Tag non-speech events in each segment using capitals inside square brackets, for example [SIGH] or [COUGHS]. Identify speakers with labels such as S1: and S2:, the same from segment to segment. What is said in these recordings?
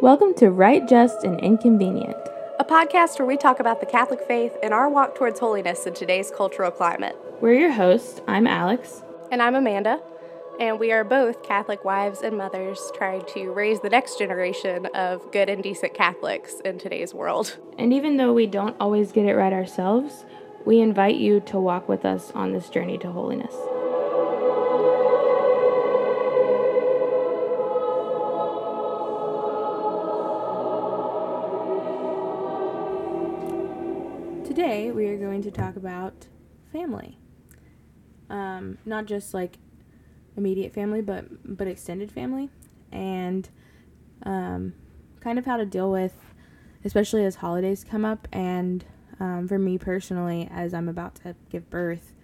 S1: Welcome to Right, Just, and Inconvenient.
S2: a podcast where we talk about the Catholic faith and our walk towards holiness in today's cultural climate.
S1: We're your hosts. I'm Alex.
S2: And I'm Amanda, and we are both Catholic wives and mothers trying to raise the next generation of good and decent Catholics in today's world.
S1: And even though we don't always get it right ourselves, we invite you to walk with us on this journey to holiness. Talk about family. Um, not just like immediate family, but but extended family, and um, kind of how to deal with, especially as holidays come up, and um, for me personally, as I'm about to give birth,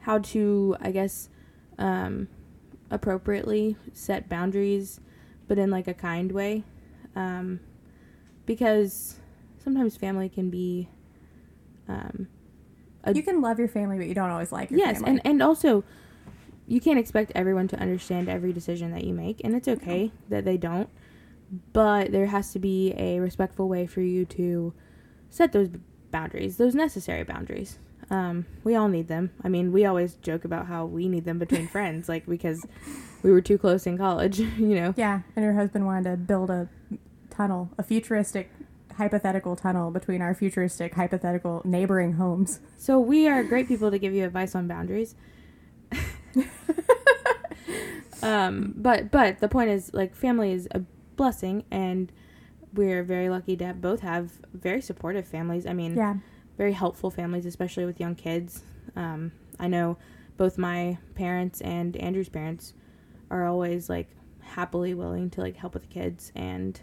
S1: how to I guess um, appropriately set boundaries, but in like a kind way, um, because sometimes family can be. A-
S3: you can love your family, but you don't always like your
S1: yes
S3: family.
S1: and and also you can't expect everyone to understand every decision that you make and it's okay that they don't but there has to be a respectful way for you to set those boundaries those necessary boundaries. Um, we all need them. I mean we always joke about how we need them between [LAUGHS] friends like because we were too close in college [LAUGHS] you know?
S3: Yeah, and your husband wanted to build a tunnel, a futuristic hypothetical tunnel between our futuristic hypothetical neighboring homes.
S1: So we are great people to give you advice on boundaries. [LAUGHS] um, but but the point is like family is a blessing and we're very lucky to have, both have very supportive families. I mean,
S3: Yeah.
S1: very helpful families, especially with young kids. Um, I know both my parents and Andrew's parents are always like happily willing to like help with the kids and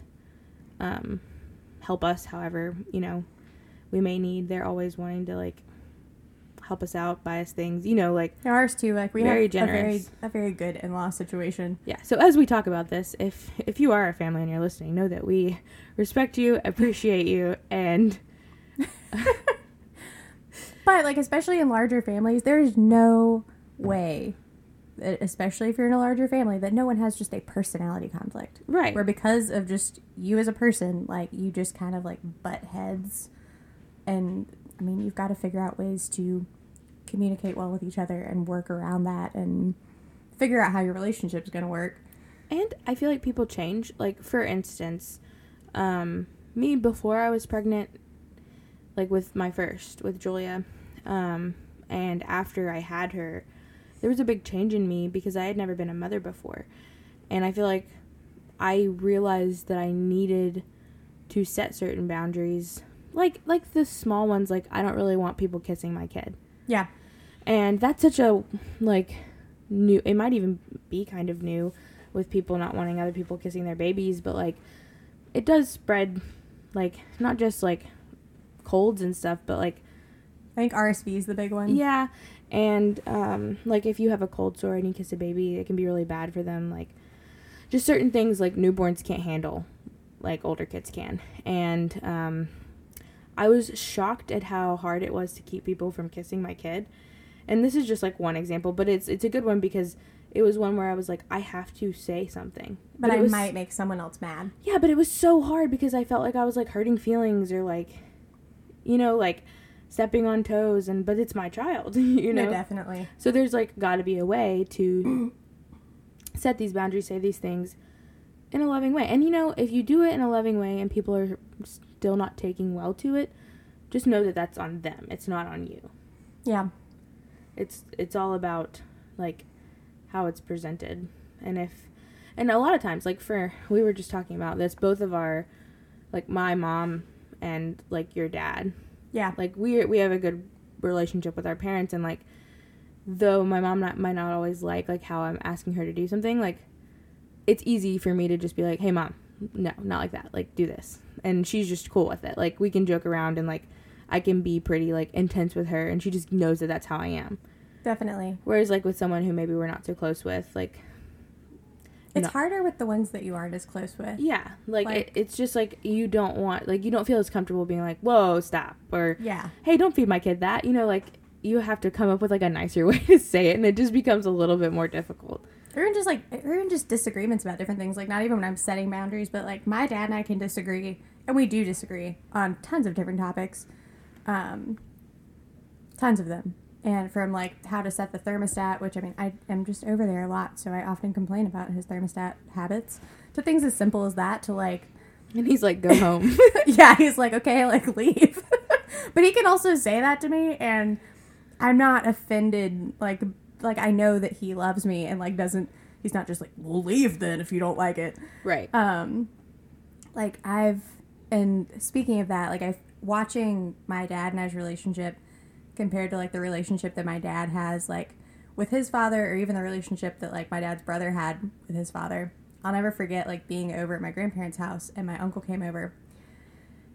S1: um, help us however you know we may need. They're always wanting to like help us out, buy us things, you know, like they're
S3: Ours too. Like we
S1: Very
S3: have a very
S1: generous.
S3: a very good in law situation.
S1: yeah. So as we talk about this, if if you are a family and you're listening, know that we respect you, appreciate you, and [LAUGHS]
S3: But like especially in larger families, there's no way especially if you're in a larger family, that no one has just a personality conflict.
S1: right.
S3: Where because of just you as a person, like you just kind of like butt heads and I mean you've got to figure out ways to communicate well with each other and work around that and figure out how your relationship's gonna work.
S1: And I feel like people change. Like for instance, um, me before I was pregnant, like with my first with Julia, um, and after I had her, there was a big change in me because I had never been a mother before, and I feel like I realized that I needed to set certain boundaries, like like the small ones. Like I don't really want people kissing my kid
S3: Yeah.
S1: and that's such a like new it might even be kind of new with people not wanting other people kissing their babies but like it does spread like not just like colds and stuff but like
S3: I think RSV is the big one.
S1: yeah and um like if you have a cold sore and you kiss a baby it can be really bad for them like just certain things like newborns can't handle like older kids can. And um i was shocked at how hard it was to keep people from kissing my kid. And this is just like one example but it's it's a good one because it was one where i was like i have to say something.
S3: But,
S1: it
S3: I
S1: was,
S3: might make someone else mad.
S1: yeah but it was so hard because i felt like i was like hurting feelings or like you know like stepping on toes and but it's my child [LAUGHS] you know
S3: No, definitely.
S1: so there's like got to be a way to [CLEARS THROAT] set these boundaries, say these things in a loving way. And you know, if you do it in a loving way and people are still not taking well to it, just know that that's on them. It's not on you.
S3: Yeah.
S1: It's it's all about like how it's presented. And if and a lot of times like for we were just talking about this both of our like my mom and like your dad
S3: Yeah.
S1: like we we have a good relationship with our parents and like though my mom not, might not always like like how I'm asking her to do something like it's easy for me to just be like hey mom no not like that like do this and she's just cool with it like we can joke around and like I can be pretty like intense with her and she just knows that that's how I am
S3: Definitely.
S1: whereas like with someone who maybe we're not so close with like
S3: It's
S1: No.
S3: harder with the ones that you aren't as close with.
S1: yeah like,
S3: Like-
S1: it, it's just like you don't want like you don't feel as comfortable being like whoa stop or
S3: Yeah.
S1: hey, don't feed my kid that. You know, like you have to come up with like a nicer [LAUGHS] way to say it, and it just becomes a little bit more difficult.
S3: or even just like or even just disagreements about different things like not even when i'm setting boundaries but like my dad and i can disagree and we do disagree on tons of different topics um tons of them and from like how to set the thermostat which i mean i am just over there a lot so i often complain about his thermostat habits to things as simple as that to like
S1: And he's like, go [LAUGHS] home. [LAUGHS]
S3: yeah, he's like, okay, like leave. [LAUGHS] but he can also say that to me, and I'm not offended. Like, like I know that he loves me, and like doesn't. He's not just like, we'll leave then if you don't like it.
S1: right.
S3: Um, like I've, and speaking of that, like I've watching my dad and I's relationship compared to like the relationship that my dad has, like with his father, or even the relationship that like my dad's brother had with his father. I'll never forget like being over at my grandparents' house and my uncle came over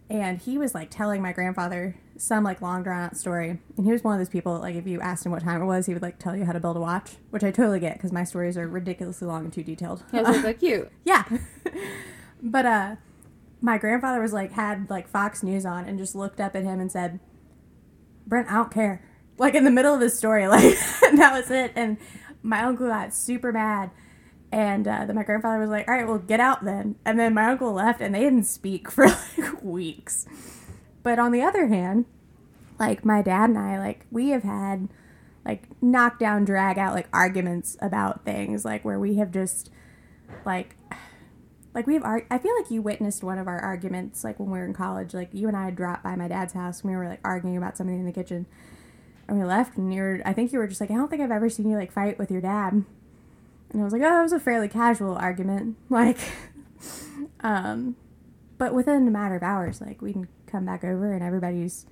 S3: and he was like telling my grandfather some like long drawn out story and he was one of those people like if you asked him what time it was he would like tell you how to build a watch which i totally get because my stories are ridiculously long and too detailed
S1: was [LAUGHS] like, cute.
S3: yeah. [LAUGHS] but uh my grandfather was like had like Fox News on and just looked up at him and said, Brent, I don't care. Like in the middle of his story, [LAUGHS] like that was it. And my uncle got super mad. And uh, then my grandfather was like, "All right, well, get out then." And then my uncle left, and they didn't speak [LAUGHS] for like weeks. But on the other hand, like my dad and I, like we have had like knockdown, drag out like arguments about things, like where we have just like like we have ar- I feel like you witnessed one of our arguments like when we were in college. Like you and I had dropped by my dad's house and we were like arguing about something in the kitchen. And we left and you're I think you were just like, I don't think I've ever seen you like fight with your dad. And I was like, Oh, that was a fairly casual argument. [LAUGHS] Like um but within a matter of hours, like we can come back over and everybody's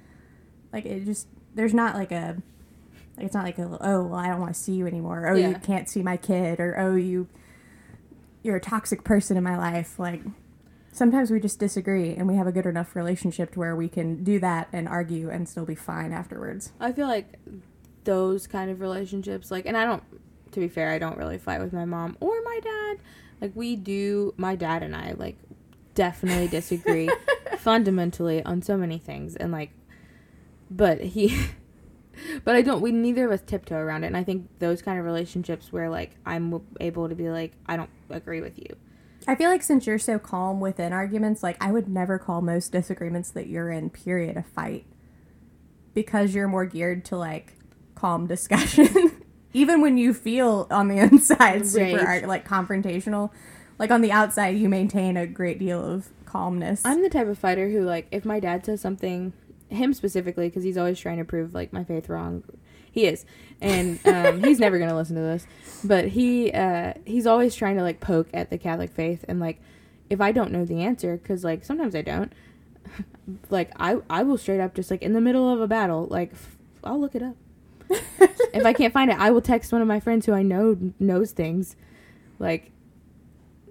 S3: like it just there's not like a like it's not like a oh well I don't want to see you anymore. Oh you can't see my kid or oh you you're a toxic person in my life. Like sometimes we just disagree and we have a good enough relationship to where we can do that and argue and still be fine afterwards.
S1: I feel like those kind of relationships, like, and I don't, to be fair, I don't really fight with my mom or my dad. Like, we do, my dad and I, like, definitely disagree [LAUGHS] fundamentally on so many things. And, like, but he, but I don't, we neither of us tiptoe around it. And I think those kind of relationships where, like, I'm able to be like, I don't agree with you.
S3: I feel like since you're so calm within arguments, like I would never call most disagreements that you're in period a fight because you're more geared to like calm discussion. [LAUGHS] Even when you feel on the [LAUGHS] inside super
S1: Rage.
S3: like confrontational, like on the outside you maintain a great deal of calmness.
S1: I'm the type of fighter who, like, if my dad says something, him specifically, because he's always trying to prove like my faith wrong. He is, and um, he's never gonna listen to this. But he uh, he's always trying to like poke at the Catholic faith, and like, if I don't know the answer, because like sometimes I don't, [LAUGHS] like I I will straight up just like in the middle of a battle, like f- I'll look it up. [LAUGHS] if I can't find it, I will text one of my friends who I know knows things, like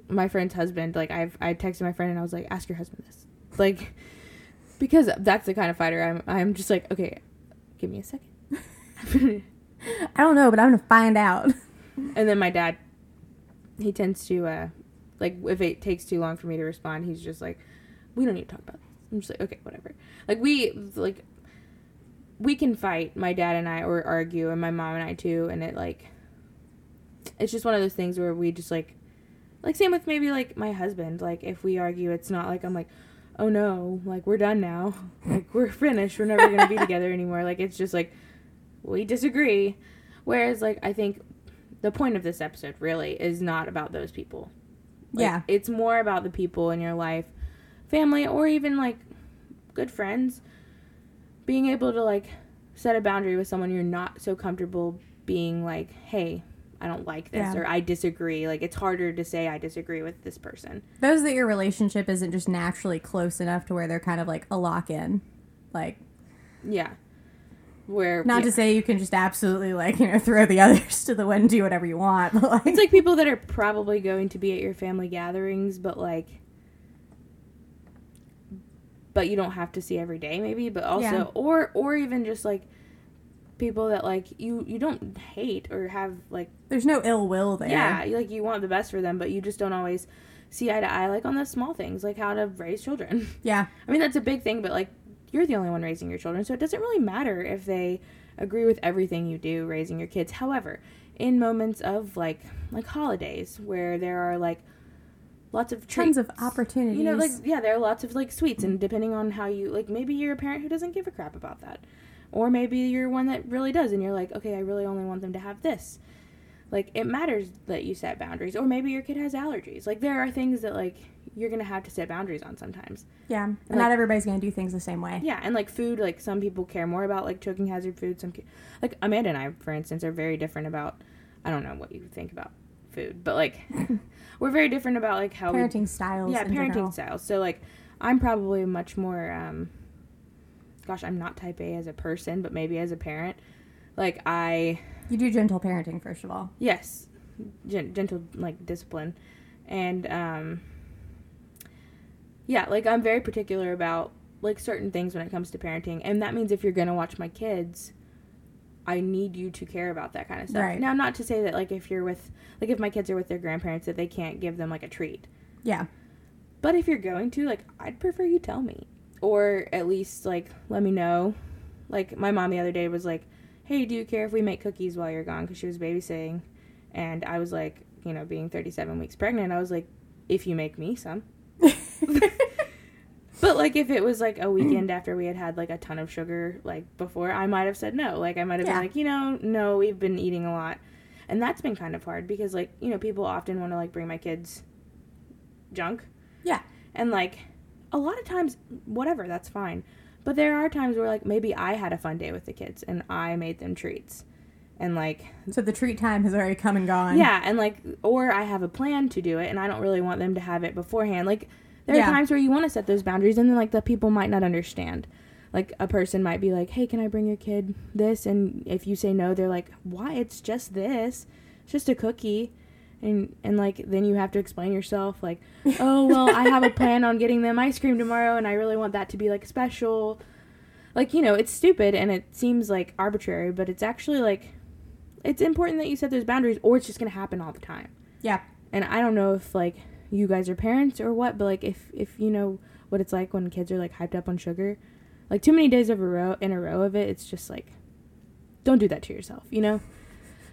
S1: my friend's husband. Like I've I texted my friend and I was like, ask your husband this, like because that's the kind of fighter I'm. I'm just like, okay, give me a second. [LAUGHS]
S3: I don't know, but I'm gonna find out.
S1: and then my dad, he tends to, uh, like, if it takes too long for me to respond, he's just like, we don't need to talk about this. I'm just like, okay, whatever. Like we like, we can fight, my dad and I, or argue, and my mom and I too, and it like, it's just one of those things where we just like, like same with maybe like my husband. Like if we argue, it's not like I'm like, oh no, like we're done now, [LAUGHS] like we're finished, we're never gonna be [LAUGHS] together anymore. Like it's just like we disagree. Whereas like I think the point of this episode really is not about those people. Like,
S3: Yeah.
S1: It's more about the people in your life, family, or even like good friends. Being able to like set a boundary with someone you're not so comfortable being like, hey, I don't like this
S3: Yeah.
S1: or I disagree. Like it's harder to say I disagree with this person.
S3: Those that your relationship isn't just naturally close enough to where they're kind of like a lock in. Like
S1: Yeah. Where
S3: not
S1: yeah.
S3: to say you can just absolutely like, you know, throw the [LAUGHS] others to the wind do whatever you want, but like
S1: It's like people that are probably going to be at your family gatherings, but like, but you don't have to see every day, maybe. But also,
S3: Yeah.
S1: or or even just like people that like you you don't hate or have like
S3: there's no ill will there.
S1: yeah like you want the best for them, but you just don't always see eye to eye like on the small things like how to raise children. [LAUGHS]
S3: Yeah.
S1: I mean that's a big thing, but like you're the only one raising your children, so it doesn't really matter if they agree with everything you do raising your kids. However, in moments of like like holidays where there are like lots of
S3: Tons of opportunities.
S1: You know, like yeah, there are lots of like sweets, and depending on how you like, maybe you're a parent who doesn't give a crap about that, or maybe you're one that really does, and you're like, okay, I really only want them to have this. Like it matters that you set boundaries, or maybe your kid has allergies. Like there are things that like you're gonna have to set boundaries on sometimes.
S3: yeah, and
S1: like-
S3: not everybody's gonna do things the same way.
S1: Yeah, and like food, like some people care more about like choking hazard food. Some, like Amanda and I, for instance, are very different about. I don't know what you think about food, but like [LAUGHS] we're very different about like how we
S3: Parenting styles.
S1: yeah
S3: in
S1: parenting
S3: general.
S1: styles so like i'm probably much more um gosh i'm not type a as a person but maybe as a parent like i
S3: You do gentle parenting first of all.
S1: yes gen- gentle like discipline and um yeah like i'm very particular about like certain things when it comes to parenting and that means if you're gonna watch my kids i need you to care about that kind of stuff
S3: Right.
S1: now not to say that like if you're with like if my kids are with their grandparents that they can't give them like a treat
S3: Yeah.
S1: But if you're going to, like, I'd prefer you tell me. Or at least, like, let me know. Like, my mom the other day was like, hey, do you care if we make cookies while you're gone? Because she was babysitting. And I was like, you know, being 37 weeks pregnant, I was like, if you make me some. [LAUGHS] But, like, if it was, like, a mm. weekend after we had had, like, a ton of sugar, like, before, I might have said no. Like, I might have
S3: Yeah.
S1: been like, you know, no, we've been eating a lot. And that's been kind of hard because, like, you know, people often want to, like, bring my kids junk.
S3: Yeah.
S1: And like a lot of times whatever, that's fine. But there are times where like maybe I had a fun day with the kids and I made them treats. And like
S3: So the treat time has already come and gone.
S1: yeah, and like or I have a plan to do it and I don't really want them to have it beforehand. Like there
S3: Yeah.
S1: are times where you want to set those boundaries and then like the people might not understand. Like a person might be like, "Hey, can I bring your kid this?" And if you say no, they're like, "Why? It's just this. It's just a cookie." And and like then you have to explain yourself like, "Oh, well, I have a [LAUGHS] plan on getting them ice cream tomorrow and I really want that to be like special." Like, you know, it's stupid and it seems like arbitrary, but it's actually like it's important that you set those boundaries or it's just going to happen all the time
S3: Yeah.
S1: and I don't know if like you guys are parents or what, but like if if you know what it's like when kids are like hyped up on sugar, like too many days of a row in a row of it, it's just like don't do that to yourself, you know?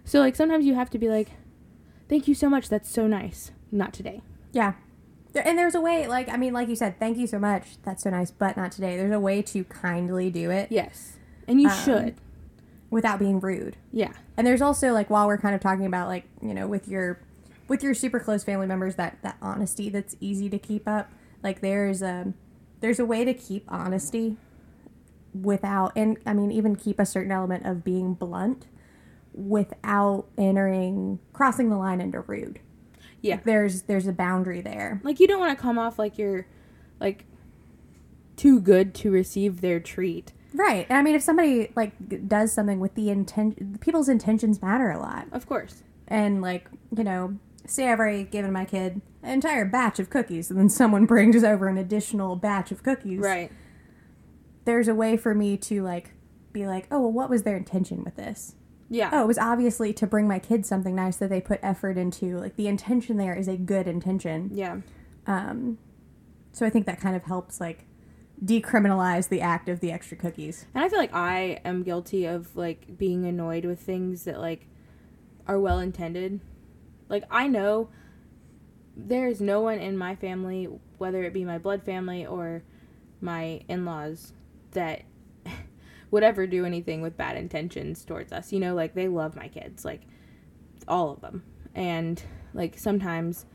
S1: So like sometimes you have to be like thank you so much, that's so nice. Not today.
S3: Yeah. And there's a way, like, I mean, like you said, thank you so much. That's so nice, but not today. There's a way to kindly do it
S1: Yes. And you
S3: Um,
S1: should.
S3: without being rude.
S1: Yeah.
S3: And there's also like while we're kind of talking about like you know with your with your super close family members that that honesty that's easy to keep up. Like there's a there's a way to keep honesty without and I mean even keep a certain element of being blunt without entering crossing the line into rude.
S1: Yeah.
S3: Like, there's there's a boundary there.
S1: Like you don't want to come off like you're like too good to receive their treat.
S3: Right. And I mean if somebody like does something with the intent people's intentions matter a lot.
S1: Of course.
S3: and like you know say i've already given my kid an entire batch of cookies and then someone [LAUGHS] brings over an additional batch of cookies
S1: Right.
S3: there's a way for me to like be like oh well what was their intention with this
S1: Yeah.
S3: oh it was obviously to bring my kids something nice that they put effort into like the intention there is a good intention
S1: Yeah.
S3: um so i think that kind of helps like decriminalize the act of the extra cookies
S1: And I feel like I am guilty of like being annoyed with things that like are well intended. Like I know there is no one in my family, whether it be my blood family or my in-laws, that would ever do anything with bad intentions towards us. You know, like they love my kids, like all of them. And like sometimes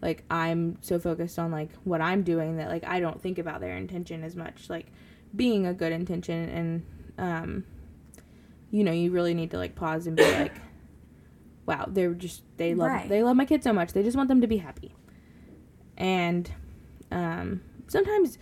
S1: like I'm so focused on like what I'm doing that like I don't think about their intention as much. Like being a good intention and um you know, you really need to like pause and be [COUGHS] like wow, they're just they love
S3: Right.
S1: they love my kids so much. They just want them to be happy. And um sometimes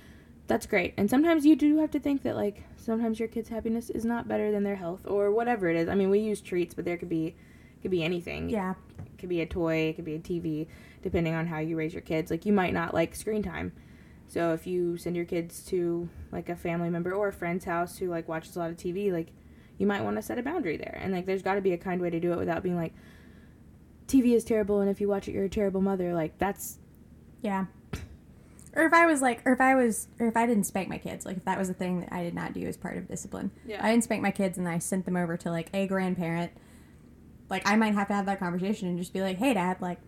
S1: that's great. And sometimes you do have to think that like sometimes your kids' happiness is not better than their health or whatever it is. I mean, we use treats, but there could be could be anything.
S3: yeah
S1: It could be a toy, it could be a TV, depending on how you raise your kids. Like you might not like screen time. So if you send your kids to like a family member or a friend's house who like watches a lot of TV, like you might want to set a boundary there. And like there's got to be a kind way to do it without being like TV is terrible and if you watch it you're a terrible mother. Like that's
S3: Yeah. Or if I was like, or if I was, or if I didn't spank my kids, like if that was a thing that I did not do as part of discipline.
S1: Yeah.
S3: I didn't spank my kids and I sent them over to like a grandparent. Like I might have to have that conversation and just be like, hey dad, like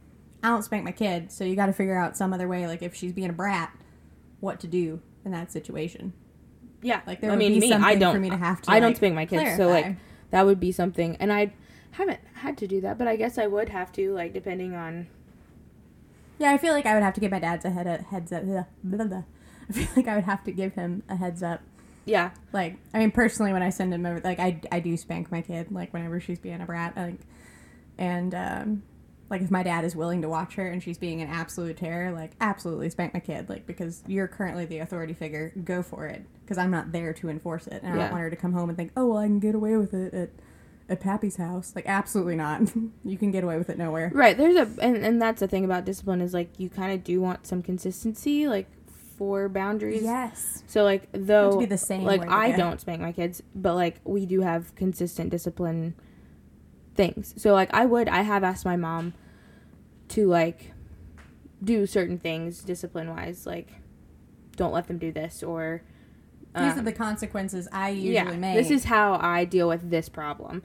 S3: I don't spank my kid, so you got to figure out some other way. Like if she's being a brat, what to do in that situation.
S1: Yeah,
S3: Like there
S1: I
S3: would
S1: mean,
S3: be
S1: me,
S3: something
S1: I don't.
S3: for me to have to.
S1: I don't spank my kids, so like that would be something, and I haven't had to do that, but I guess I would have to, like depending on.
S3: Yeah, I feel like I would have to give my dad's a head a heads up. Blah, blah, blah. [LAUGHS] I feel like I would have to give him a heads up.
S1: Yeah,
S3: Like, I mean, personally, when I send him over, like, I, I do spank my kid, like, whenever she's being a brat. Like, and, um, like, if my dad is willing to watch her and she's being an absolute terror, like, absolutely spank my kid. Like, because you're currently the authority figure, go for it. Because I'm not there to enforce it. And I
S1: Yeah.
S3: don't want her to come home and think, oh, well, I can get away with it at, at Pappy's house. Like, absolutely not. [LAUGHS] you can get away with it nowhere.
S1: right. There's a, and and that's the thing about discipline is like you kind of do want some consistency, like for boundaries.
S3: Yes.
S1: So like though,
S3: be the same
S1: like I
S3: go.
S1: don't spank my kids, but like we do have consistent discipline things. So like I would, I have asked my mom to like do certain things discipline wise, like don't let them do this or
S3: These are
S1: um,
S3: the consequences I usually
S1: yeah,
S3: make.
S1: this is how I deal with this problem.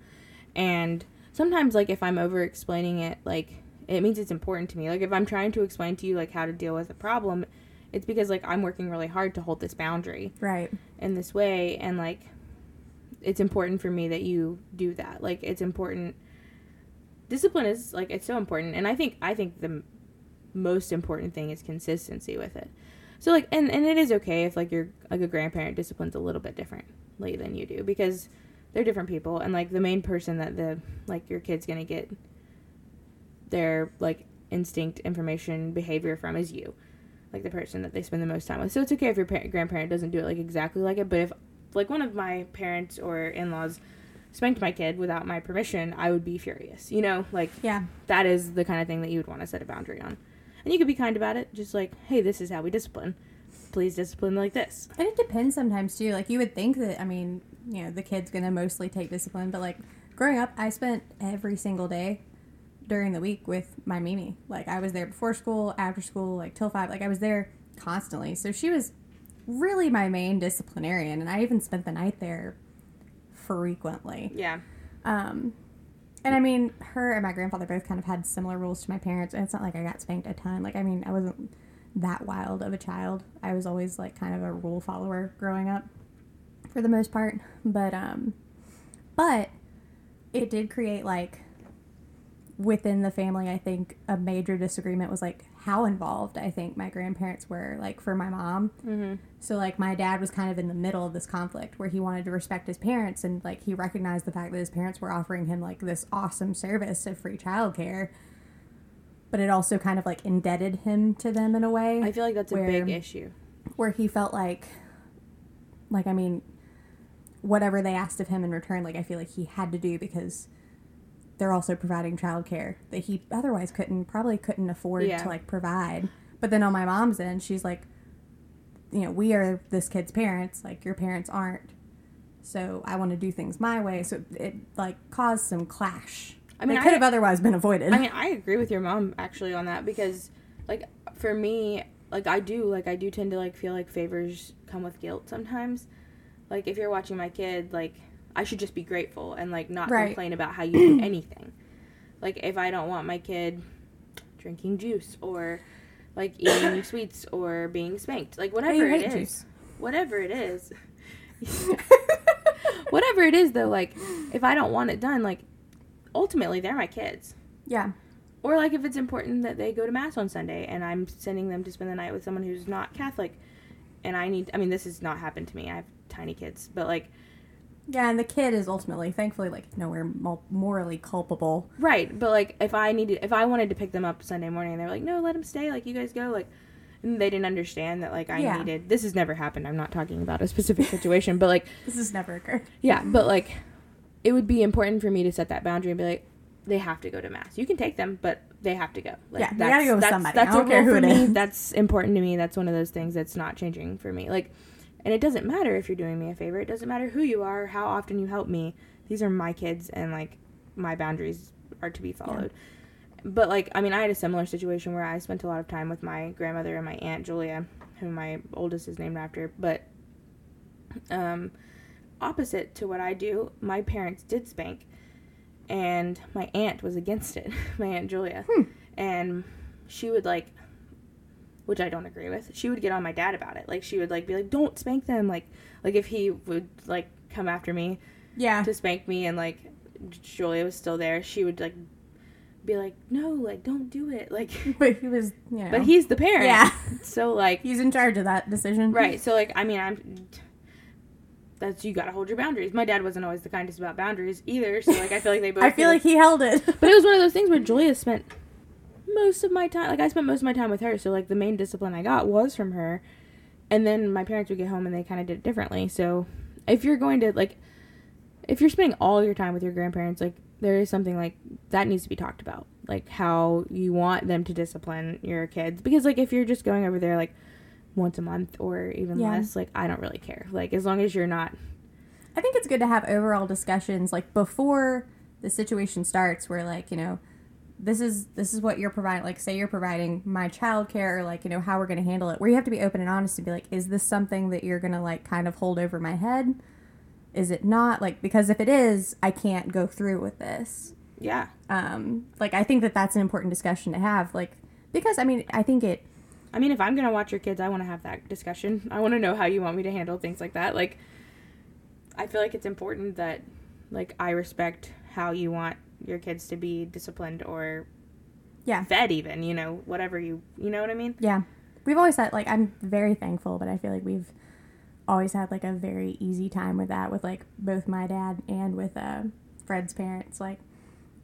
S1: And sometimes, like, if I'm over explaining it, like, it means it's important to me. Like, if I'm trying to explain to you, like, how to deal with a problem, it's because, like, I'm working really hard to hold this boundary
S3: right.
S1: in this way. And, like, it's important for me that you do that. Like, it's important. Discipline is, like, it's so important. And I think, I think the most important thing is consistency with it. So like and and it is okay if like your like a grandparent disciplines a little bit differently than you do because they're different people and like the main person that the like your kid's to get their like instinct information behavior from is you. Like the person that they spend the most time with. So it's okay if your par- grandparent doesn't do it like exactly like it, but if like one of my parents or in-laws spanked my kid without my permission, I would be furious. You know, like
S3: Yeah.
S1: that is the kind of thing that you would want to set a boundary on. And you could be kind about it, just like, hey, this is how we discipline. Please discipline like this.
S3: And it depends sometimes too. Like you would think that I mean, you know, the kid's gonna mostly take discipline, but like growing up, I spent every single day during the week with my Mimi. Like I was there before school, after school, like till five. Like I was there constantly. So she was really my main disciplinarian, and I even spent the night there frequently.
S1: Yeah.
S3: Um, and I mean, her and my grandfather both kind of had similar rules to my parents, and it's not like I got spanked a ton. Like, I mean, I wasn't that wild of a child. I was always like kind of a rule follower growing up, for the most part. But um, but it did create like within the family. I think a major disagreement was like how involved I think my grandparents were. Like for my mom,
S1: Mm-hmm.
S3: so like my dad was kind of in the middle of this conflict where he wanted to respect his parents and like he recognized the fact that his parents were offering him like this awesome service of free childcare. But it also kind of like indebted him to them in a way
S1: I feel like that's a big issue.
S3: where he felt like like I mean whatever they asked of him in return like I feel like he had to do because they're also providing childcare that he otherwise couldn't probably couldn't afford
S1: Yeah.
S3: to like provide. But then on my mom's end, she's like you know, we are this kid's parents, like your parents aren't. So I want to do things my way. So it like caused some clash.
S1: I mean,
S3: it could
S1: I-
S3: have otherwise been avoided.
S1: I mean, I agree with your mom actually on that because, like, for me, like I do, like I do tend to like feel like favors come with guilt sometimes. Like if you're watching my kid, like I should just be grateful and like not
S3: Right.
S1: complain about how you do [CLEARS THROAT] anything. Like if I don't want my kid drinking juice or like eating [COUGHS] sweets or being spanked, like whatever it is,
S3: juice.
S1: whatever it is. [LAUGHS] [LAUGHS] whatever it is though like if i don't want it done like ultimately they're my kids
S3: yeah.
S1: or like if it's important that they go to mass on Sunday and I'm sending them to spend the night with someone who's not Catholic and I need I mean this has not happened to me. I have tiny kids, but like
S3: Yeah, and the kid is ultimately, thankfully, like nowhere mo- morally culpable.
S1: right, but like if I needed if I wanted to pick them up Sunday morning and they're like, "No, let them stay. Like you guys go." Like and they didn't understand that like I
S3: Yeah.
S1: needed this has never happened. I'm not talking about a specific situation, but like [LAUGHS]
S3: This has never occurred.
S1: yeah, but like it would be important for me to set that boundary and be like they have to go to mass. You can take them, but they have to go. Like,
S3: Yeah, they gotta go with
S1: that's,
S3: somebody.
S1: That's
S3: I don't care who it
S1: me. That's important to me. That's one of those things that's not changing for me. Like, and it doesn't matter if you're doing me a favor. It doesn't matter who you are, how often you help me. These are my kids, and like my boundaries are to be followed. But like, I mean, I had a similar situation where I spent a lot of time with my grandmother and my aunt Julia, who my oldest is named after. But um, opposite to what I do, my parents did spank, and my aunt was against it. [LAUGHS] my aunt Julia, and she would like, which I don't agree with. She would get on my dad about it. Like she would like be like, "Don't spank them." Like like if he would like come after me
S3: Yeah.
S1: to spank me, and like Julia was still there, she would like be like, "No, like don't do it." Like, [LAUGHS]
S3: but he was, you know.
S1: but he's the parent.
S3: Yeah. [LAUGHS]
S1: So like
S3: he's in charge of that decision.
S1: Right. So like I mean I'm that's you gotta hold your boundaries. My dad wasn't always the kindest about boundaries either, so like I feel like they [LAUGHS] both
S3: I feel like he held it.
S1: But it was one of those things where Julia spent most of my time like I spent most of my time with her, so like the main discipline I got was from her. And then my parents would get home and they kinda did it differently. So if you're going to like if you're spending all your time with your grandparents, like there is something like that needs to be talked about. Like how you want them to discipline your kids. Because like if you're just going over there like once a month or even
S3: Yeah.
S1: less, like I don't really care. Like as long as you're not
S3: I think it's good to have overall discussions like before the situation starts where like, you know, this is this is what you're providing like say you're providing my child care or like, you know, how we're gonna handle it. Where you have to be open and honest and be like, is this something that you're gonna like kind of hold over my head? Is it not? Like because if it is, I can't go through with this.
S1: yeah.
S3: Um like I think that that's an important discussion to have. Like because I mean I think it
S1: I mean, if I'm gonna watch your kids, I want to have that discussion. I want to know how you want me to handle things like that. Like, I feel like it's important that, like, I respect how you want your kids to be disciplined or
S3: yeah.
S1: fed, even. You know, whatever you, you know what I mean?
S3: Yeah. We've always had like I'm very thankful, but I feel like we've always had like a very easy time with that with like both my dad and with uh Fred's parents like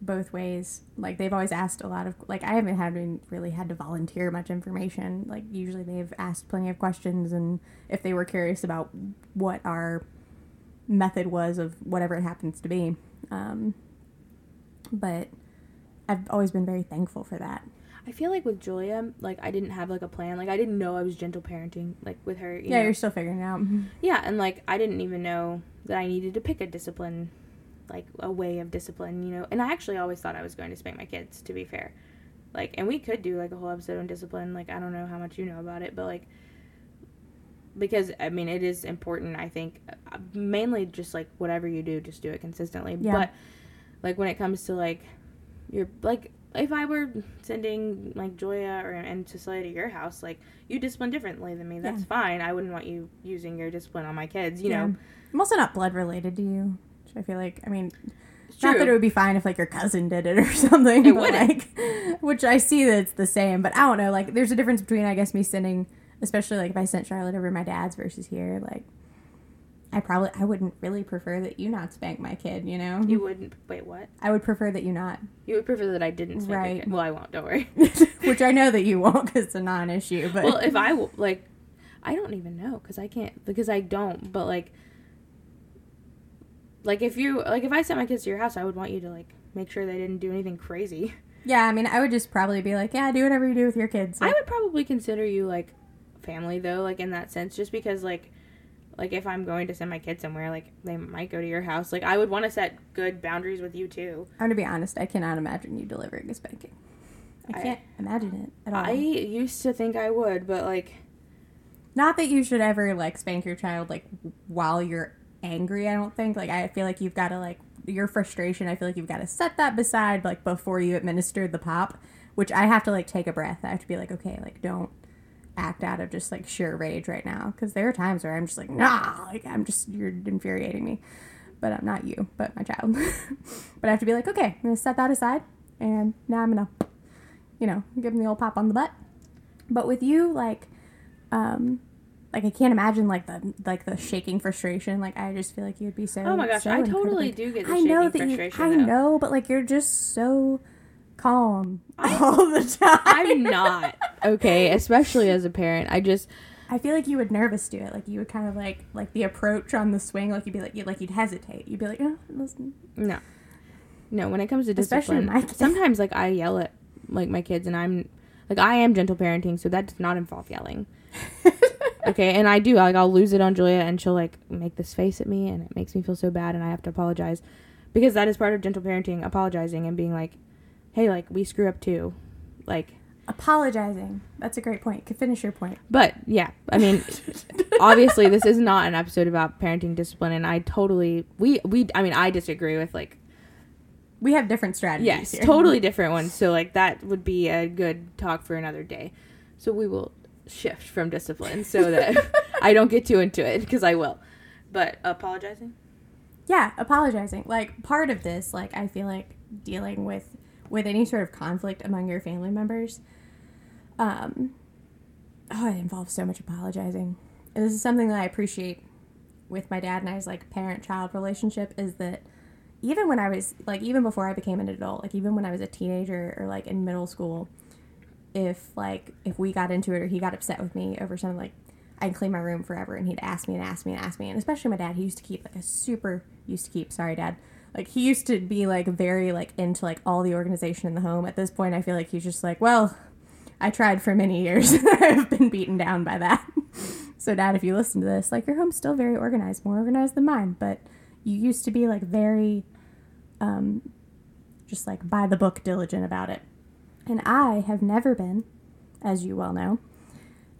S3: both ways. Like they've always asked a lot of like I haven't had really had to volunteer much information. Like usually they've asked plenty of questions and if they were curious about what our method was of whatever it happens to be. Um but I've always been very thankful for that.
S1: I feel like with Julia, like, I didn't have, like, a plan. Like, I didn't know I was gentle parenting, like, with her. You
S3: Yeah,
S1: know?
S3: you're still figuring it out.
S1: Yeah, and like I didn't even know that I needed to pick a discipline, like a way of discipline, you know. And I actually always thought I was going to spank my kids, to be fair. Like, and we could do like a whole episode on discipline. Like, I don't know how much you know about it, but like, because I mean, it is important. I think uh, mainly just like whatever you do, just do it consistently.
S3: Yeah.
S1: But like when it comes to like your like if I were sending like Julia or and Cecilia to your house, like you discipline differently than me. That's
S3: Yeah.
S1: fine. I wouldn't want you using your discipline on my kids. You
S3: Yeah.
S1: know,
S3: I'm also not blood related to you. Which I feel like, I mean, not that it would be fine if like your cousin did it or [LAUGHS] something,
S1: It wouldn't.
S3: like, which I see that it's the same. But I don't know. Like, there's a difference between, I guess, me sending, especially like if I sent Charlotte over my dad's versus here. Like, I probably I wouldn't really prefer that you not spank my kid. You know,
S1: you wouldn't. Wait, what?
S3: I would prefer that you not,
S1: You would prefer that I didn't spank your
S3: Right.
S1: kid. Well, I won't. Don't worry. [LAUGHS]
S3: which I know that you won't because it's a non-issue. But
S1: well, if I like, I don't even know because I can't because I don't. But like, like if you like if I sent my kids to your house, I would want you to like make sure they didn't do anything crazy.
S3: yeah, I mean, I would just probably be like, yeah, do whatever you do with your kids.
S1: I would probably consider you like family though, like in that sense, just because like like if I'm going to send my kids somewhere, like they might go to your house. Like I would want to set good boundaries with you too.
S3: I'm gonna be honest. I cannot imagine you delivering a spanking. I
S1: I-
S3: can't imagine it at all.
S1: I used to think I would, but like
S3: Not that you should ever like spank your child like while you're angry. I don't think. Like I feel like you've got to like your frustration. I feel like you've got to set that beside like before you administer the pop. Which I have to like take a breath. I have to be like, okay, like don't act out of just like sheer rage right now because there are times where I'm just like, nah, like I'm just you're infuriating me. But I'm not you, but my child. [LAUGHS] but I have to be like, okay, I'm gonna set that aside, and now I'm gonna, you know, give him the old pop on the butt. But with you, like, um, like I can't imagine like the like the shaking frustration. Like I just feel like you'd be so.
S1: Oh my gosh,
S3: so
S1: I totally do get the
S3: I know
S1: shaking
S3: that
S1: frustration,
S3: You, I
S1: though.
S3: know, but like you're just so calm all the time.
S1: I'm not okay, especially as a parent. I just
S3: I feel like you would nervous do it. Like you would kind of like like the approach on the swing. Like you'd be like you like you'd hesitate. You'd be like, oh, listen.
S1: no, no. When it comes to discipline, sometimes like I yell at like my kids, and I'm like I am gentle parenting, so that does not involve yelling. [LAUGHS] okay, and I do like I'll lose it on Julia, and she'll like make this face at me, and it makes me feel so bad, and I have to apologize because that is part of gentle parenting, apologizing and being like, hey, like we screw up too, like
S3: Apologizing. That's a great point. Could finish your point.
S1: But yeah, I mean, [LAUGHS] obviously this is not an episode about parenting discipline, and I totally we we I mean I disagree with like
S3: We have different strategies.
S1: yes
S3: here.
S1: totally different ones. So like that would be a good talk for another day. So we will shift from discipline so that [LAUGHS] I don't get too into it because I will. But apologizing.
S3: yeah apologizing like part of this like i feel like dealing with with any sort of conflict among your family members um oh it involves so much apologizing. And this is something that i appreciate with my dad and i's like parent child relationship is that even when i was like even before i became an adult like even when i was a teenager or like in middle school if like if we got into it or he got upset with me over something like I'd clean my room forever and he'd ask me and ask me and ask me. And especially my dad he used to keep like a super used to keep sorry dad like he used to be like very like into like all the organization in the home. At this point I feel like he's just like well I tried for many years. [LAUGHS] I've been beaten down by that. So dad if you listen to this like your home's still very organized more organized than mine. But you used to be like very um just like by the book diligent about it. And I have never been as you well know.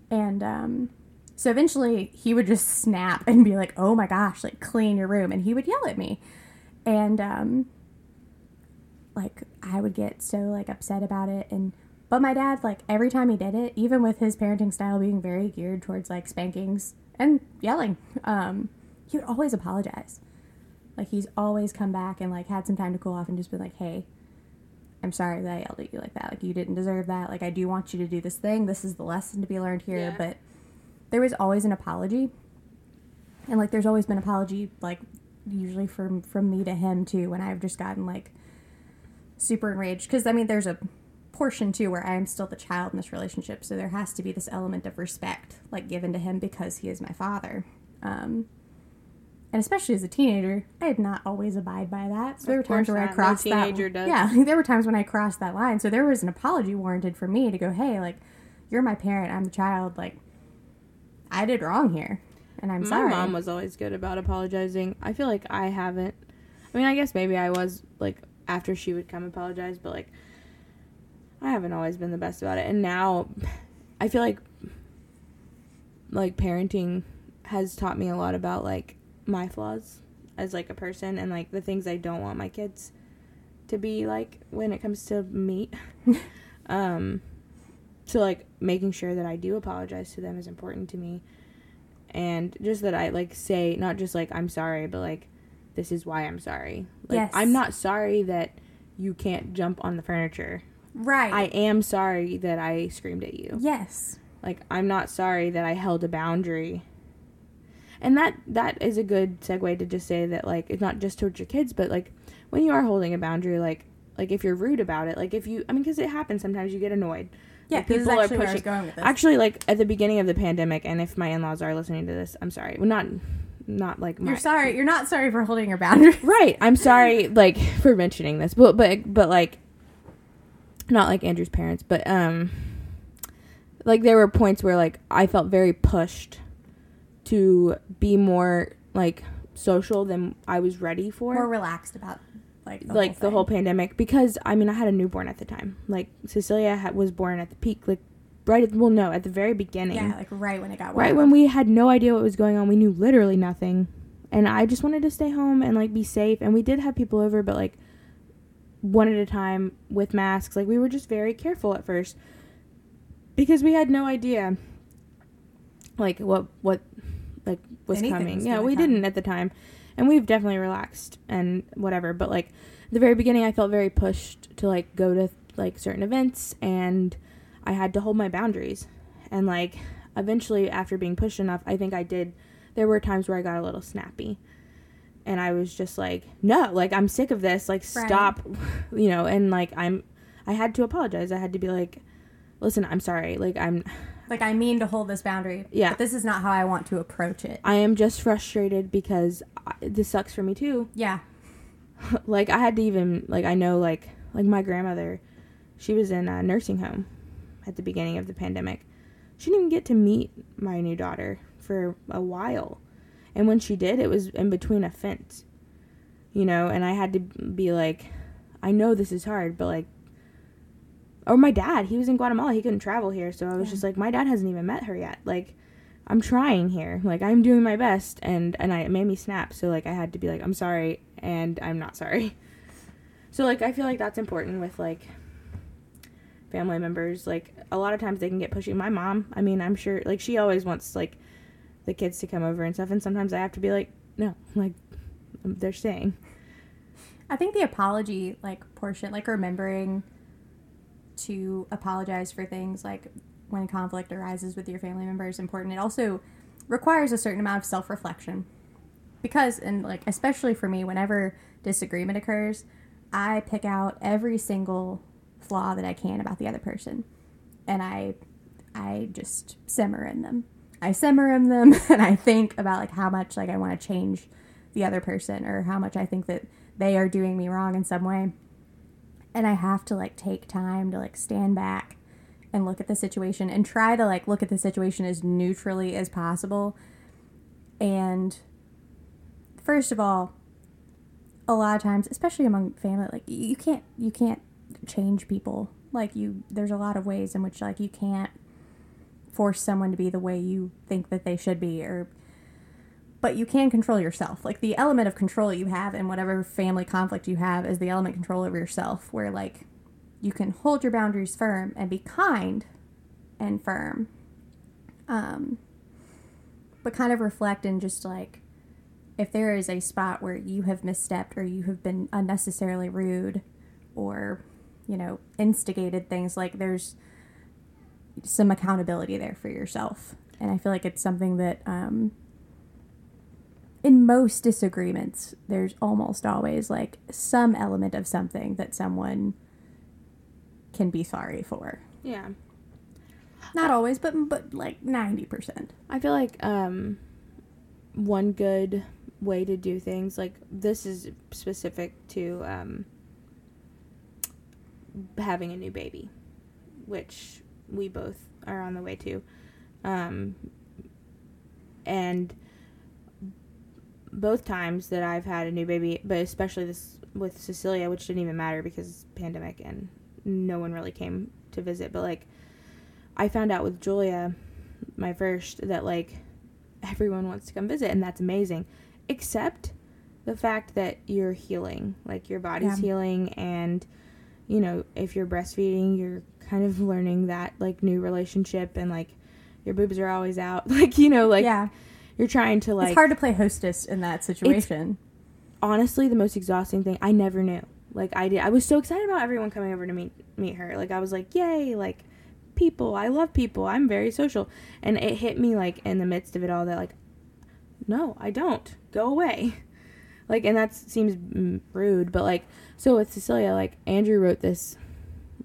S3: And um so eventually he would just snap and be like, "Oh my gosh, like clean your room." And he would yell at me. And um like I would get so like upset about it and but my dad like every time he did it, even with his parenting style being very geared towards like spankings and yelling, um he would always apologize. Like he's always come back and like had some time to cool off and just been like, "Hey, I'm sorry that I yelled at you like that. Like you didn't deserve that. Like I do want you to do this thing. This is the lesson to be learned here."
S1: Yeah.
S3: But there was always an apology and like there's always been apology like usually from from me to him too when i've just gotten like super enraged. Because i mean there's a portion too where i am still the child in this relationship so there has to be this element of respect like given to him because he is my father. Um and especially as a teenager i did not always abide by that. So there were times where i crossed
S1: teenager
S3: that
S1: does.
S3: yeah [LAUGHS] there were times when i crossed that line. So there was an apology warranted for me to go hey like you're my parent i'm the child like i did wrong here and i'm
S1: My
S3: sorry
S1: mom was always good about apologizing. I feel like I haven't. I mean, I guess maybe I was like after she would come apologize, but like I haven't always been the best about it. And now I feel like like parenting has taught me a lot about like my flaws as like a person and like the things I don't want my kids to be like when it comes to meat. [LAUGHS] um so like making sure that I do apologize to them is important to me and just that I like say not just like I'm sorry, but like this is why I'm sorry. Like
S3: Yes.
S1: I'm not sorry that you can't jump on the furniture.
S3: right
S1: I am sorry that I screamed at you.
S3: yes
S1: Like I'm not sorry that I held a boundary. And that that is a good segue to just say that like it's not just towards your kids, but like when you are holding a boundary, like like if you're rude about it, like if you I mean because it happens sometimes you get annoyed.
S3: Yeah
S1: Like,
S3: this is
S1: people are
S3: actually where I was
S1: pushing-
S3: going with this
S1: Actually, like at the beginning of the pandemic, and if my in-laws are listening to this, I'm sorry. Well, not, not like my,
S3: you're sorry you're not sorry for holding your boundaries [LAUGHS]
S1: Right. I'm sorry, like for mentioning this, but but but like, not like Andrew's parents, but um, like there were points where like I felt very pushed to be more like social than I was ready for
S3: more relaxed about like the
S1: like
S3: whole
S1: the whole pandemic because I mean I had a newborn at the time. Like Cecilia had, was born at the peak, like right at well no at the very beginning,
S3: yeah like right when it got
S1: right
S3: wild.
S1: when we had no idea what was going on. We knew literally nothing, and I just wanted to stay home and like be safe. And we did have people over, but like one at a time with masks. Like we were just very careful at first because we had no idea like what what like was
S3: Anything
S1: coming.
S3: was
S1: yeah, we
S3: come.
S1: didn't at the time. And we've definitely relaxed and whatever, but like the very beginning I felt very pushed to like go to like certain events and I had to hold my boundaries. And like eventually after being pushed enough, I think I did there were times where I got a little snappy. And I was just like, "No, like I'm sick of this. Like
S3: Right.
S1: stop." [LAUGHS] You know, and like I'm I had to apologize. I had to be like, "Listen, I'm sorry. Like I'm
S3: like i mean to hold this boundary
S1: Yeah.
S3: but this is not how i want to approach it
S1: I am just frustrated because I, this sucks for me too.
S3: yeah [LAUGHS]
S1: like I had to even like I know like like my grandmother, she was in a nursing home at the beginning of the pandemic. She didn't even get to meet my new daughter for a while. And when she did, it was in between a fence. You know, and I had to be like I know this is hard, but like or my dad, he was in Guatemala. He couldn't travel here, so I was
S3: Yeah.
S1: just like, my dad hasn't even met her yet. Like, I'm trying here. Like, I'm doing my best, and and I it made me snap. So like, I had to be like, I'm sorry, and I'm not sorry. So like, I feel like that's important with like family members. Like, a lot of times they can get pushy. My mom, I mean, I'm sure like she always wants like the kids to come over and stuff, and sometimes I have to be like, no, like they're staying.
S3: I think the apology like portion, like remembering to apologize for things like when conflict arises with your family member is important. It also requires a certain amount of self-reflection. Because and like especially for me whenever disagreement occurs, I pick out every single flaw that I can about the other person and I I just simmer in them. I simmer in them [LAUGHS] and I think about like how much like I want to change the other person or how much I think that they are doing me wrong in some way. And I have to like take time to like stand back and look at the situation and try to like look at the situation as neutrally as possible. And first of all, a lot of times, especially among family, like you can't you can't change people. Like you there's a lot of ways in which like you can't force someone to be the way you think that they should be or but you can control yourself. Like the element of control you have in whatever family conflict you have is the element control over yourself, where like you can hold your boundaries firm and be kind and firm. Um, but kind of reflect and just like if there is a spot where you have misstepped or you have been unnecessarily rude or you know instigated things like there's some accountability there for yourself and i feel like it's something that um, in most disagreements, there's almost always like some element of something that someone can be sorry for.
S1: Yeah.
S3: Not always, but but like ninety percent.
S1: I feel like um, one good way to do things like this is specific to um, having a new baby, which we both are on the way to, um, and both times that I've had a new baby, but especially this with Cecilia, which didn't even matter because pandemic and no one really came to visit, but like I found out with Julia, my first, that like everyone wants to come visit, and that's amazing, except the fact that you're healing, like your body's
S3: Yeah.
S1: healing, and you know, if you're breastfeeding, you're kind of learning that like new relationship, and like your boobs are always out, [LAUGHS] like you know, like
S3: yeah,
S1: you're trying to like
S3: it's hard to play hostess in that situation.
S1: honestly the most exhausting thing I never knew. Like I did I was so excited about everyone coming over to meet meet her. Like I was like, "Yay, like people. I love people. I'm very social." And it hit me like in the midst of it all that like no, I don't. Go away. [LAUGHS] Like and that seems rude, but like so with Cecilia, like Andrew wrote this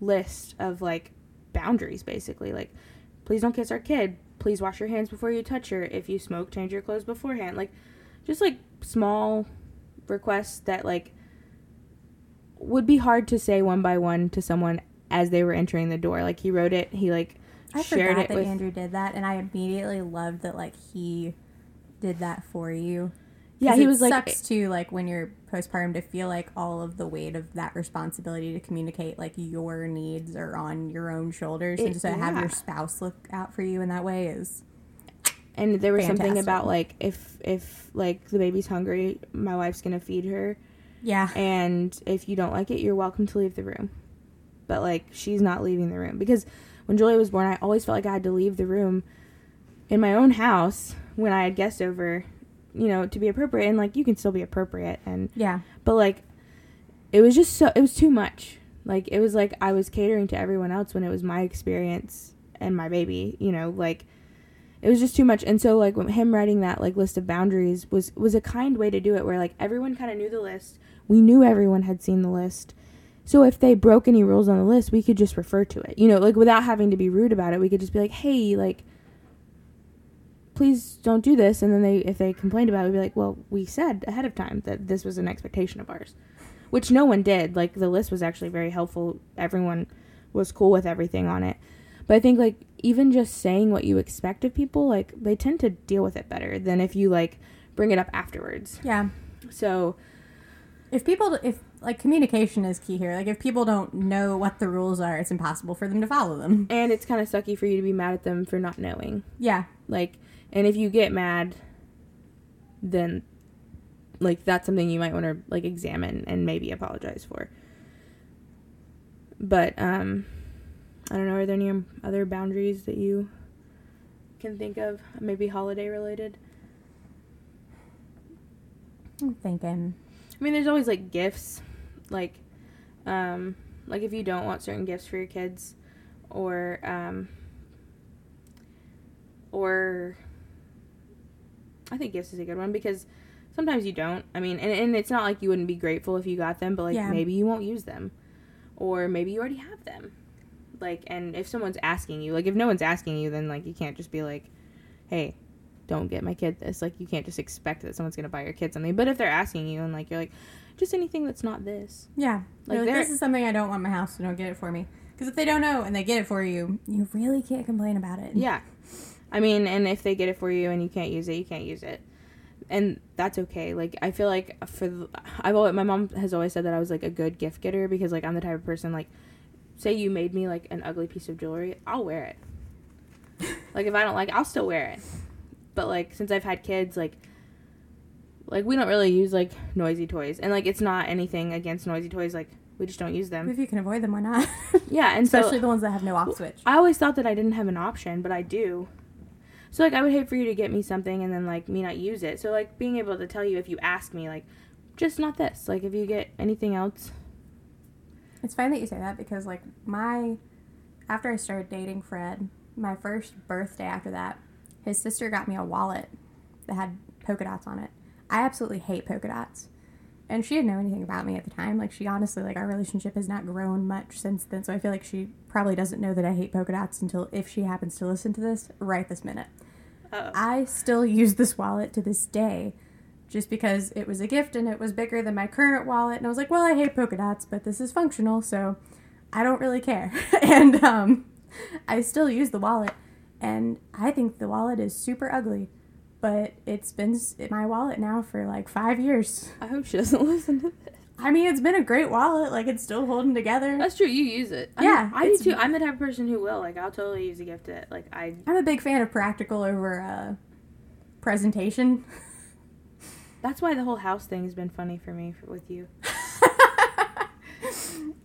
S1: list of like boundaries basically. Like please don't kiss our kid. Please wash your hands before you touch her. If you smoke, change your clothes beforehand. Like just like small requests that like would be hard to say one by one to someone as they were entering the door. Like he wrote it, he like
S3: I
S1: shared
S3: forgot
S1: it
S3: that
S1: with
S3: Andrew did that, and I immediately loved that like he did that for you.
S1: Yeah, he
S3: it
S1: was like
S3: sucks too, like when you're postpartum to feel like all of the weight of that responsibility to communicate like your needs are on your own shoulders, and just to have your spouse look out for you in that way is
S1: and there was something about like if if like the baby's hungry, my wife's going to feed her.
S3: Yeah,
S1: and if you don't like it, you're welcome to leave the room. But like she's not leaving the room. Because when Julia was born, I always felt like I had to leave the room in my own house when I had guests over, you know, to be appropriate and like you can still be appropriate and
S3: yeah,
S1: but like it was just so it was too much. Like it was like I was catering to everyone else when it was my experience and my baby, you know, like it was just too much. And so like him writing that like list of boundaries was was a kind way to do it where like everyone kind of knew the list. We knew everyone had seen the list. So if they broke any rules on the list, we could just refer to it. You know, like without having to be rude about it, we could just be like, "Hey, like please don't do this." And then they if they complained about it, we'd be like, "Well, we said ahead of time that this was an expectation of ours." Which no one did. Like the list was actually very helpful. Everyone was cool with everything on it. But I think like even just saying what you expect of people, like they tend to deal with it better than if you like bring it up afterwards.
S3: yeah.
S1: So
S3: If people, if like communication is key here. Like if people don't know what the rules are, it's impossible for them to follow them.
S1: And it's kind of sucky for you to be mad at them for not knowing.
S3: Yeah.
S1: Like, and if you get mad, then like that's something you might want to like examine and maybe apologize for. But um I don't know, are there any other boundaries that you can think of, maybe holiday related?
S3: I'm thinking.
S1: I mean, there's always like gifts, like, um, like if you don't want certain gifts for your kids, or um, or I think gifts is a good one because sometimes you don't. I mean, and, and it's not like you wouldn't be grateful if you got them, but like
S3: Yeah.
S1: maybe you won't use them, or maybe you already have them. Like, and if someone's asking you, like if no one's asking you, then like you can't just be like, hey, don't get my kid this. Like you can't just expect that someone's gonna buy your kid something. But if they're asking you and like you're like, just anything that's not this.
S3: Yeah.
S1: Like
S3: Like, this is something I don't want my house, so don't get it for me. Because if they don't know and they get it for you, you really can't complain about it.
S1: Yeah. I mean, and if they get it for you and you can't use it, you can't use it. And that's okay. Like I feel like for the, I've always my mom has always said that I was like a good gift getter because like I'm the type of person like say you made me like an ugly piece of jewelry, I'll wear it. [LAUGHS] like if I don't like, it, I'll still wear it. But like since I've had kids, like like we don't really use like noisy toys, and like it's not anything against noisy toys. Like we just don't use them.
S3: If you can avoid them, why not?
S1: Yeah, and so-
S3: especially the ones that have no off switch.
S1: I always thought that I didn't have an option, but I do. So like I would hate for you to get me something and then like me not use it. So like being able to tell you if you ask me like just not this. Like if you get anything else.
S3: It's fine that you say that because, like, my after I started dating Fred, my first birthday after that, his sister got me a wallet that had polka dots on it. I absolutely hate polka dots, and she didn't know anything about me at the time. Like, she honestly, like, our relationship has not grown much since then. So I feel like she probably doesn't know that I hate polka dots until if she happens to listen to this right this minute.
S1: Uh-oh.
S3: I still use this wallet to this day just because it was a gift and it was bigger than my current wallet. And I was like, well, I hate polka dots, but this is functional, so I don't really care. [LAUGHS] and um, I still use the wallet. And I think the wallet is super ugly, but it's been in my wallet now for like five years.
S1: I hope she doesn't [LAUGHS] listen to this.
S3: I mean, it's been a great wallet. Like, it's still holding together.
S1: That's true. You use it. I
S3: Yeah,
S1: I do too. I'm the type of person who will. Like I'll totally use a gift that like I.
S3: I'm a big fan of practical over uh, presentation. [LAUGHS]
S1: That's why the whole house thing has been funny for me for, with you. [LAUGHS]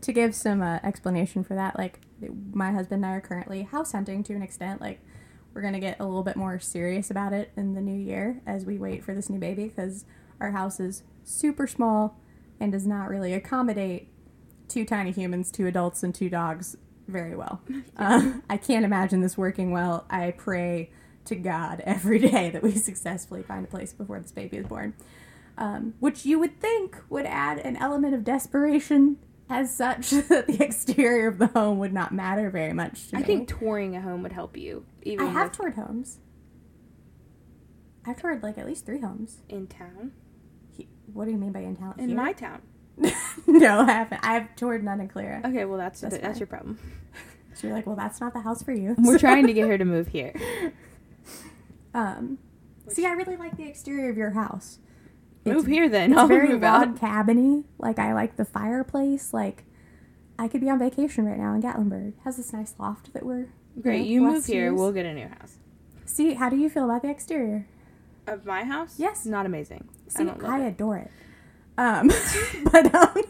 S3: to give some uh, explanation for that, like my husband and I are currently house hunting to an extent. Like we're gonna get a little bit more serious about it in the new year as we wait for this new baby because our house is super small and does not really accommodate two tiny humans, two adults, and two dogs very well. [LAUGHS] uh, I can't imagine this working well. I pray to God [LAUGHS] every day that we [LAUGHS] successfully find a place before this baby is born. Um, which you would think would add an element of desperation as such that the exterior of the home would not matter very much to you.
S1: I
S3: me.
S1: think touring a home would help you. Even
S3: I have
S1: with-
S3: toured homes. I've toured like at least three homes.
S1: in town.
S3: What do you mean by in town?
S1: In
S3: Here?
S1: my town. [LAUGHS]
S3: no, I haven't. I've toured none in Calera.
S1: Okay, well that's
S3: That's
S1: that's, your problem. [LAUGHS]
S3: So you're like, well, that's not the house for you.
S1: We're [LAUGHS]
S3: So-
S1: trying to get her to move here.
S3: Um, see, I really like the exterior of your house.
S1: Move here then.
S3: It's
S1: I'll
S3: very
S1: move
S3: log
S1: out.
S3: cabiny. Like I like the fireplace. Like I could be on vacation right now in Gatlinburg. It has this nice loft that we're
S1: Great,
S3: know,
S1: you move here. We'll get a new house.
S3: See, how do you feel about the exterior?
S1: Of my house?
S3: Yes.
S1: Not amazing.
S3: See,
S1: I
S3: I
S1: it.
S3: adore it. Um, [LAUGHS] but um,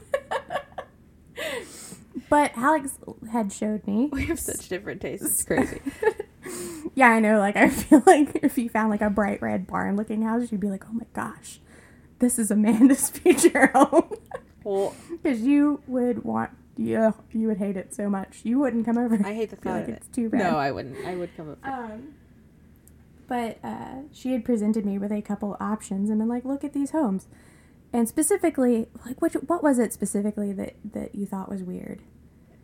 S3: [LAUGHS] but Alex had showed me.
S1: We have such different tastes. It's crazy. [LAUGHS]
S3: Yeah, I know. Like, I feel like if you found like a bright red barn looking house, you'd be like, oh my gosh, this is Amanda's future home.
S1: well,
S3: Because you would want, yeah, you would hate it so much. You wouldn't come over.
S1: I hate the
S3: feel
S1: thought
S3: like
S1: of
S3: it's too bad.
S1: No, I wouldn't. I would come up.
S3: Um, but uh, she had presented me with a couple options and been like, look at these homes. And specifically, like, which, what was it specifically that, that you thought was weird?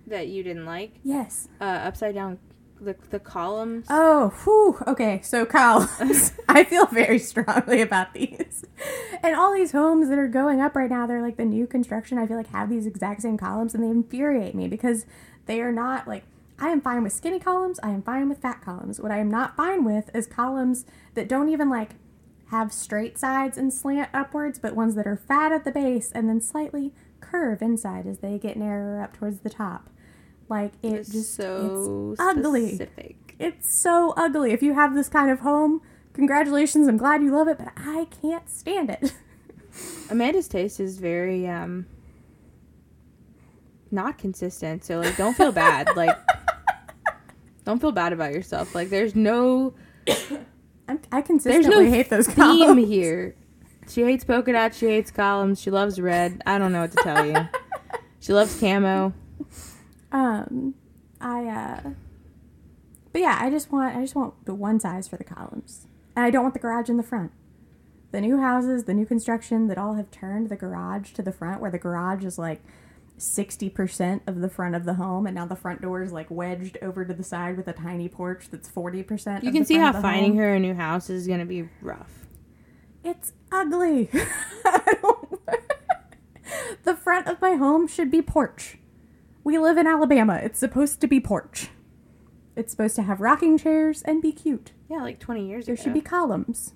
S1: that you didn't like.
S3: Yes.
S1: Uh, upside down, the the columns.
S3: Oh, whew. Okay, so columns. [LAUGHS] I feel very strongly about these. And all these homes that are going up right now, they're like the new construction, I feel like have these exact same columns and they infuriate me because they are not like I am fine with skinny columns, I am fine with fat columns. What I am not fine with is columns that don't even like have straight sides and slant upwards, but ones that are fat at the base and then slightly curve inside as they get narrower up towards the top. Like it
S1: It's
S3: just
S1: so
S3: it's ugly.
S1: specific.
S3: It's so ugly. If you have this kind of home, congratulations. I'm glad you love it, but I can't stand it. [LAUGHS]
S1: Amanda's taste is very um not consistent. So like don't feel bad. like [LAUGHS] don't feel bad about yourself. Like there's no
S3: I'm, I
S1: there's
S3: consistently
S1: no
S3: hate those
S1: theme
S3: columns.
S1: here. She hates polka dots, she hates columns, she loves red. I don't know what to tell you. [LAUGHS] she loves camo.
S3: Um, I uh, but yeah, I just want I just want the one size for the columns, and I don't want the garage in the front. The new houses, the new construction that all have turned the garage to the front, where the garage is like sixty percent of the front of the home, and now the front door is like wedged over to the side with a tiny porch that's forty percent.
S1: You can see how finding her a new house is gonna be rough.
S3: It's ugly. [LAUGHS] [LAUGHS] The front of my home should be porch. We live in Alabama. It's supposed to be porch. It's supposed to have rocking chairs and be cute.
S1: Yeah, like twenty years ago.
S3: There should be columns.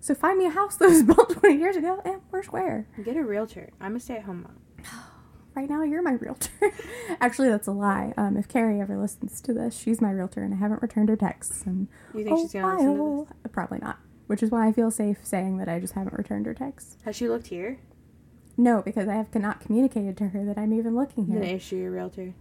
S3: So find me a house that was [LAUGHS] built 20 years ago and we're square.
S1: Get a realtor. I'm a stay at home mom.
S3: Right now, you're my realtor. [LAUGHS] Actually, that's a lie. Um, if Carrie ever listens to this, she's my realtor and I haven't returned her texts. And
S1: You think she's gonna listen to
S3: while- Probably not. Which is why I feel safe saying that I just haven't returned her texts.
S1: Has she looked here?
S3: No, because I have not communicated to her that I'm even looking here.
S1: is she a realtor?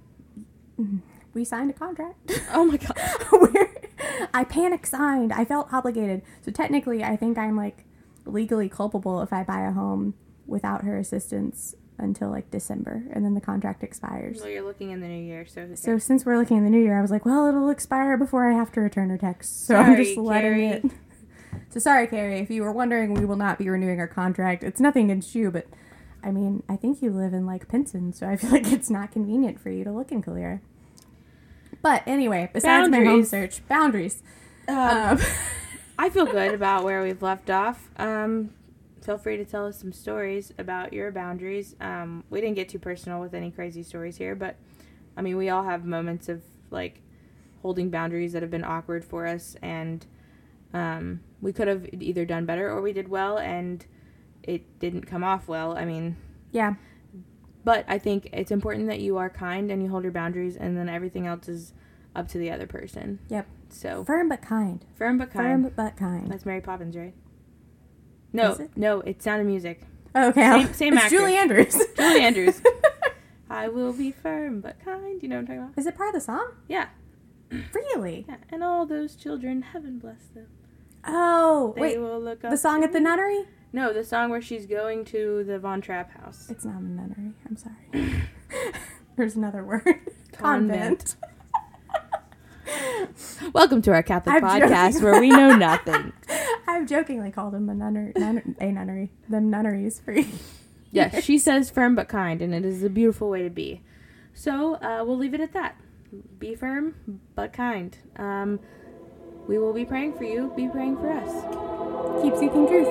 S3: We signed a contract.
S1: Oh my god. [LAUGHS]
S3: I panic signed. I felt obligated. So technically, I think I'm like legally culpable if I buy a home without her assistance until like December, and then the contract expires.
S1: Well, you're looking in the new year, so who
S3: So since we're looking in the new year, I was like, well, it'll expire before I have to return her text. So I'm just letting
S1: Carrie.
S3: it. [LAUGHS] So sorry, Carrie. If you were wondering, we will not be renewing our contract. It's nothing against you, but I mean, I think you live in like Pinson, so I feel [LAUGHS] like it's not convenient for you to look in Calera. But anyway, besides my home
S1: Boundaries.
S3: search, boundaries.
S1: Um,
S3: Um, [LAUGHS]
S1: I feel good about where we've left off. Um, feel free to tell us some stories about your boundaries. Um, we didn't get too personal with any crazy stories here, but I mean, we all have moments of like holding boundaries that have been awkward for us, and um, we could have either done better or we did well, and it didn't come off well. I mean,
S3: yeah,
S1: but I think it's important that you are kind and you hold your boundaries, and then everything else is up to the other person.
S3: Yep.
S1: So
S3: firm but kind.
S1: firm but kind.
S3: Firm but kind.
S1: That's Mary Poppins, right? No,
S3: it?
S1: no, it's Sound of Music.
S3: Oh, okay,
S1: Same- [LAUGHS] same
S3: it's
S1: actor. [LAUGHS]
S3: Julie Andrews.
S1: Julie Andrews. [LAUGHS] I will be firm but kind. You know what I'm talking about?
S3: Is it part of the song?
S1: Yeah, [CLEARS THROAT]
S3: Really?
S1: yeah. And all those children, heaven bless them.
S3: Oh,
S1: They
S3: wait.
S1: will look.
S3: The song at the nunnery?
S1: No, the song where she's going to the Von Trapp house.
S3: It's not a nunnery. I'm sorry. There's another word.
S1: Convent. Welcome to our Catholic
S3: I'm
S1: podcast
S3: joking.
S1: where we know nothing.
S3: I've jokingly called them [LAUGHS] a nunnery, nun, a nunnery, them nunneries for [LAUGHS] you.
S1: Yes, she says firm but kind, and it is a beautiful way to be. So uh, we'll leave it at that. Be firm but kind. Um, we will be praying for you. Be praying for us.
S3: Keep seeking truth.